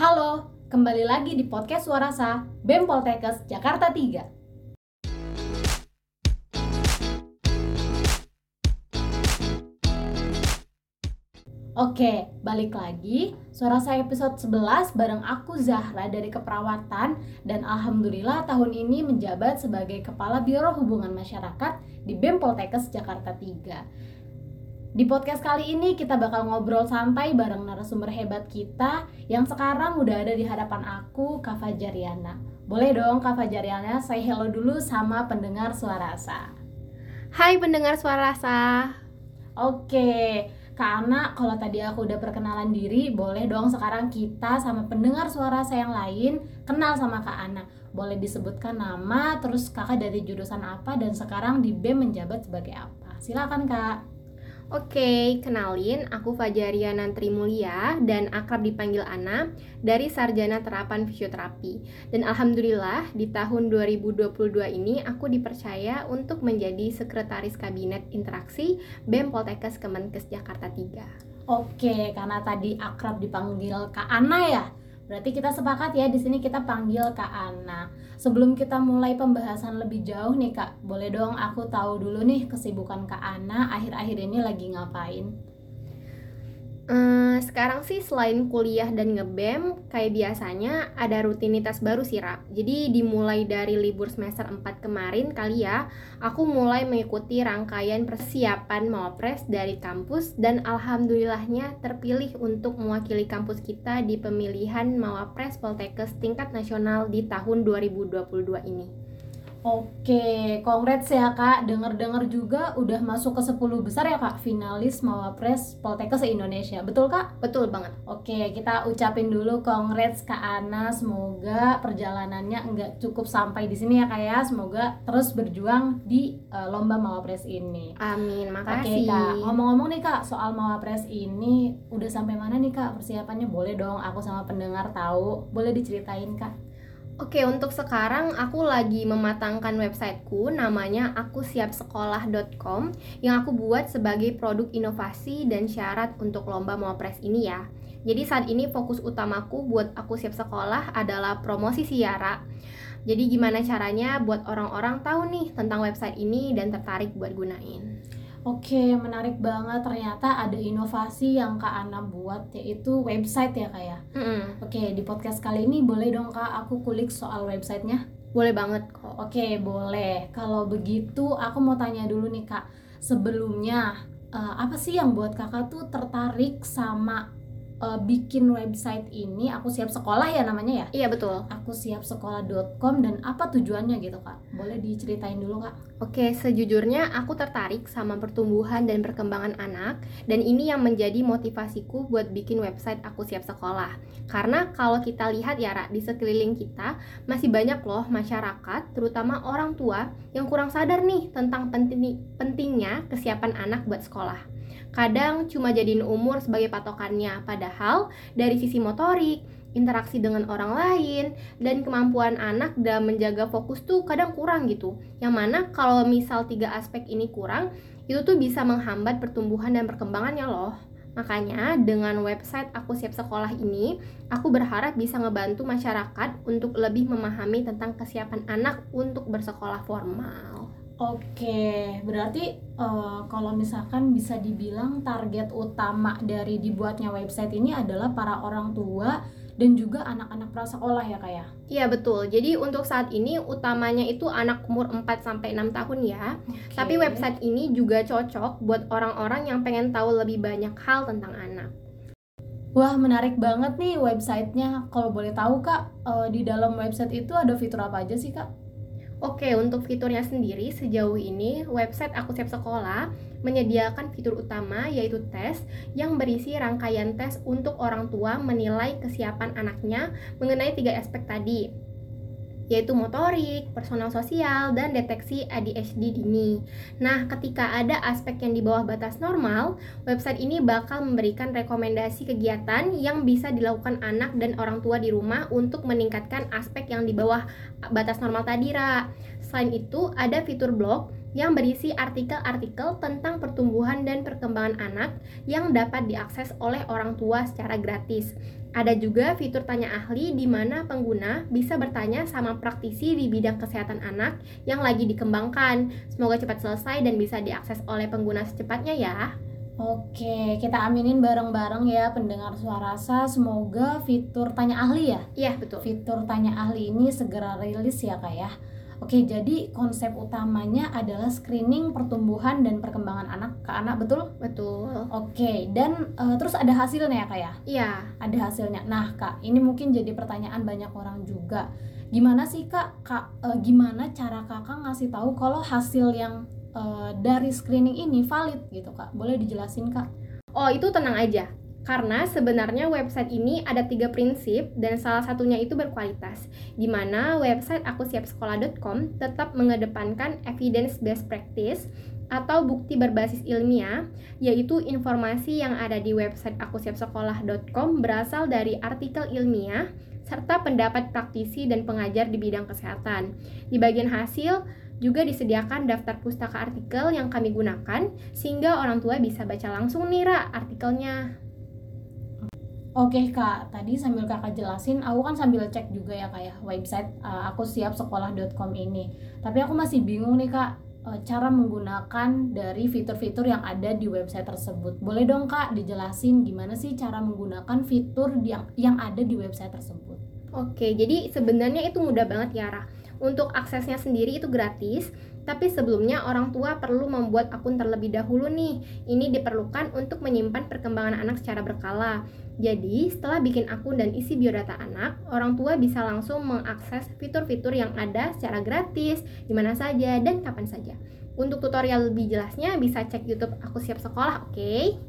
Halo, kembali lagi di podcast Suara Sa, BEM Poltekkes Jakarta 3. Oke, balik lagi. Suara saya episode 11 bareng aku Zahra dari Keperawatan dan alhamdulillah tahun ini menjabat sebagai Kepala Biro Hubungan Masyarakat di BEM Poltekkes Jakarta 3. Di podcast kali ini kita bakal ngobrol santai bareng narasumber hebat kita yang sekarang udah ada di hadapan aku, Kak Fajariana. Boleh dong Kak Fajariana say hello dulu sama pendengar Suara Sa. Hai pendengar Suara Sa. Oke, karena kalau tadi aku udah perkenalan diri, boleh dong sekarang kita sama pendengar suara saya yang lain kenal sama Kak Ana. Boleh disebutkan nama, terus kakak dari jurusan apa, dan sekarang di BEM menjabat sebagai apa. Silakan Kak. Oke, kenalin aku Fajariana Trimulia dan akrab dipanggil Ana dari Sarjana Terapan Fisioterapi. Dan alhamdulillah di tahun 2022 ini aku dipercaya untuk menjadi Sekretaris Kabinet Interaksi BEM Poltekkes Kemenkes Jakarta 3. Oke, karena tadi akrab dipanggil Kak Ana ya. Berarti kita sepakat ya di sini kita panggil Kak Ana. Sebelum kita mulai pembahasan lebih jauh nih Kak, boleh dong aku tahu dulu nih kesibukan Kak Ana akhir-akhir ini lagi ngapain? Hmm, sekarang sih selain kuliah dan ngebem, kayak biasanya ada rutinitas baru sih, Ra. Jadi dimulai dari libur semester 4 kemarin kali ya, aku mulai mengikuti rangkaian persiapan Mawapres dari kampus dan alhamdulillahnya terpilih untuk mewakili kampus kita di pemilihan Mawapres Poltekkes tingkat nasional di tahun 2022 ini. Oke, congrats ya kak. Dengar-dengar juga udah masuk ke 10 besar ya kak finalis Mawapres Poltekkes se-Indonesia. Betul kak? Betul banget. Oke, kita ucapin dulu congrats Kak Ana. Semoga perjalanannya nggak cukup sampai di sini ya kak ya. Semoga terus berjuang di uh, lomba Mawapres ini. Amin, Oke makasih. kak, ngomong-ngomong nih kak soal Mawapres ini udah sampai mana nih kak persiapannya? Boleh dong aku sama pendengar tahu. Boleh diceritain kak? Oke, untuk sekarang aku lagi mematangkan websiteku namanya akusiapsekolah.com yang aku buat sebagai produk inovasi dan syarat untuk lomba Mawapres ini ya. Jadi saat ini fokus utamaku buat aku siap sekolah adalah promosi siara. Jadi gimana caranya buat orang-orang tahu nih tentang website ini dan tertarik buat gunain. Oke, menarik banget. Ternyata ada inovasi yang Kak Ana buat yaitu website ya kak ya. Mm-mm, Oke, di podcast kali ini boleh dong kak aku kulik soal websitenya? boleh banget kok. Oke, boleh. Kalau begitu aku mau tanya dulu nih kak. Sebelumnya eh, apa sih yang buat kakak tuh tertarik sama eh, bikin website ini? Aku siap sekolah ya namanya ya? Iya betul. Aku siap sekolah.com dan apa tujuannya gitu kak? Boleh diceritain dulu kak? Oke, sejujurnya aku tertarik sama pertumbuhan dan perkembangan anak dan ini yang menjadi motivasiku buat bikin website Aku Siap Sekolah. Karena kalau kita lihat ya, Ra, di sekeliling kita masih banyak loh masyarakat, terutama orang tua yang kurang sadar nih tentang penting pentingnya kesiapan anak buat sekolah. Kadang cuma jadiin umur sebagai patokannya, padahal dari sisi motorik, interaksi dengan orang lain, dan kemampuan anak dalam menjaga fokus tuh kadang kurang gitu. Yang mana kalau misal tiga aspek ini kurang, itu tuh bisa menghambat pertumbuhan dan perkembangannya loh. Makanya dengan website Aku Siap Sekolah ini, aku berharap bisa ngebantu masyarakat untuk lebih memahami tentang kesiapan anak untuk bersekolah formal. Oke, berarti eh, kalau misalkan bisa dibilang target utama dari dibuatnya website ini adalah para orang tua dan juga anak-anak prasekolah ya kak ya? Iya betul. Jadi untuk saat ini utamanya itu anak umur 4 sampai 6 tahun ya. Oke. Tapi website ini juga cocok buat orang-orang yang pengen tahu lebih banyak hal tentang anak. Wah menarik banget nih websitenya. Kalau boleh tahu kak, eh, di dalam website itu ada fitur apa aja sih kak? Oke, untuk fiturnya sendiri sejauh ini website Aku Siap Sekolah menyediakan fitur utama yaitu tes yang berisi rangkaian tes untuk orang tua menilai kesiapan anaknya mengenai tiga aspek tadi yaitu motorik, personal sosial, dan deteksi ADHD dini. Nah, ketika ada aspek yang di bawah batas normal, website ini bakal memberikan rekomendasi kegiatan yang bisa dilakukan anak dan orang tua di rumah untuk meningkatkan aspek yang di bawah batas normal tadi, Ra. Selain itu, ada fitur blog yang berisi artikel-artikel tentang pertumbuhan dan perkembangan anak yang dapat diakses oleh orang tua secara gratis. Ada juga fitur tanya ahli di mana pengguna bisa bertanya sama praktisi di bidang kesehatan anak yang lagi dikembangkan. Semoga cepat selesai dan bisa diakses oleh pengguna secepatnya ya. Oke, kita aminin bareng-bareng ya pendengar suara rasa. Semoga fitur tanya ahli ya. Iya, betul. Fitur tanya ahli ini segera rilis ya kak ya. Oke, jadi konsep utamanya adalah screening pertumbuhan dan perkembangan anak ke anak, betul? Betul. Oke, dan uh, terus ada hasilnya ya kak ya? Iya. Ada hasilnya. Nah kak, ini mungkin jadi pertanyaan banyak orang juga. Gimana sih kak? Kak, uh, gimana cara kakak ngasih tahu kalau hasil yang uh, dari screening ini valid gitu kak? Boleh dijelasin kak? Oh itu tenang aja. Karena sebenarnya website ini ada tiga prinsip dan salah satunya itu berkualitas. Di mana website akusiapsekolah.com tetap mengedepankan evidence based practice atau bukti berbasis ilmiah, yaitu informasi yang ada di website akusiapsekolah.com berasal dari artikel ilmiah serta pendapat praktisi dan pengajar di bidang kesehatan. Di bagian hasil, juga disediakan daftar pustaka artikel yang kami gunakan sehingga orang tua bisa baca langsung nih Ra artikelnya. Oke kak, tadi sambil kakak jelasin, aku kan sambil cek juga ya kak ya website uh, aku siap sekolah.com ini. Tapi aku masih bingung nih kak uh, cara menggunakan dari fitur-fitur yang ada di website tersebut. Boleh dong kak dijelasin gimana sih cara menggunakan fitur yang yang ada di website tersebut? Oke, jadi sebenarnya itu mudah banget ya Ra. Untuk aksesnya sendiri itu gratis, tapi sebelumnya orang tua perlu membuat akun terlebih dahulu nih. Ini diperlukan untuk menyimpan perkembangan anak secara berkala. Jadi, setelah bikin akun dan isi biodata anak, orang tua bisa langsung mengakses fitur-fitur yang ada secara gratis, di mana saja dan kapan saja. Untuk tutorial lebih jelasnya bisa cek YouTube Aku Siap Sekolah, oke? Okay?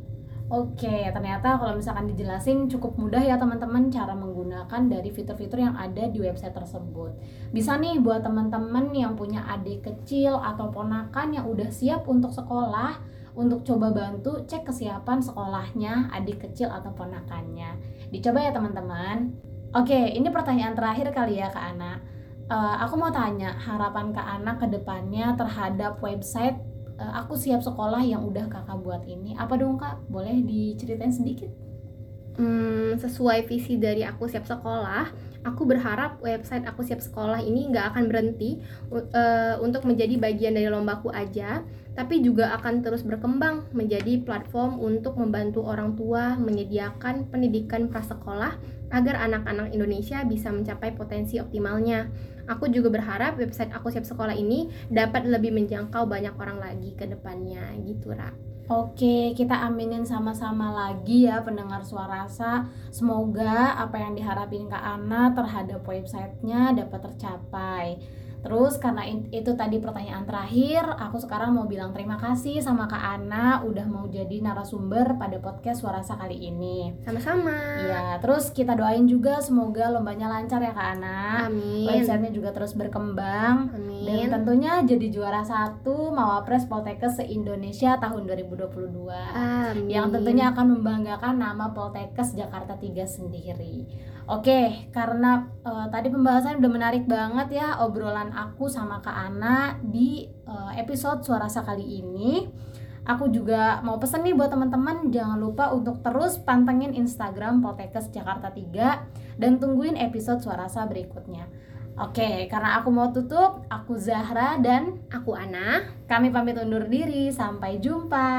Oke, ternyata kalau misalkan dijelasin cukup mudah ya teman-teman cara menggunakan dari fitur-fitur yang ada di website tersebut. Bisa nih buat teman-teman yang punya adik kecil atau ponakan yang udah siap untuk sekolah, untuk coba bantu cek kesiapan sekolahnya adik kecil atau ponakannya. Dicoba ya teman-teman. Oke, ini pertanyaan terakhir kali ya Kak Ana. Uh, aku mau tanya harapan Kak Ana ke depannya terhadap website uh, aku siap sekolah yang udah kakak buat ini. Apa dong Kak? Boleh diceritain sedikit? Hmm, sesuai visi dari aku siap sekolah, aku berharap website aku siap sekolah ini nggak akan berhenti uh, untuk menjadi bagian dari lombaku aja, tapi juga akan terus berkembang menjadi platform untuk membantu orang tua menyediakan pendidikan prasekolah agar anak-anak Indonesia bisa mencapai potensi optimalnya. Aku juga berharap website Aku Siap Sekolah ini dapat lebih menjangkau banyak orang lagi ke depannya gitu, Ra. Oke, kita aminin sama-sama lagi ya pendengar suara rasa. Semoga apa yang diharapin Kak Ana terhadap websitenya dapat tercapai. Terus karena itu tadi pertanyaan terakhir, aku sekarang mau bilang terima kasih sama Kak Ana udah mau jadi narasumber pada podcast Suarasa kali ini. Sama-sama. Iya, terus kita doain juga semoga lombanya lancar ya Kak Ana. Amin. Websitenya juga terus berkembang. Amin. Dan tentunya jadi juara satu Mawapres Poltekkes se-Indonesia tahun 2022. Amin. Yang tentunya akan membanggakan nama Poltekkes Jakarta 3 sendiri. Oke, karena uh, tadi pembahasan udah menarik banget ya obrolan aku sama Kak Ana di uh, episode Suarasa kali ini. Aku juga mau pesen nih buat teman-teman jangan lupa untuk terus pantengin Instagram Poltekkes Jakarta 3 dan tungguin episode Suarasa berikutnya. Oke, karena aku mau tutup, aku Zahra dan aku Ana. Kami pamit undur diri, sampai jumpa.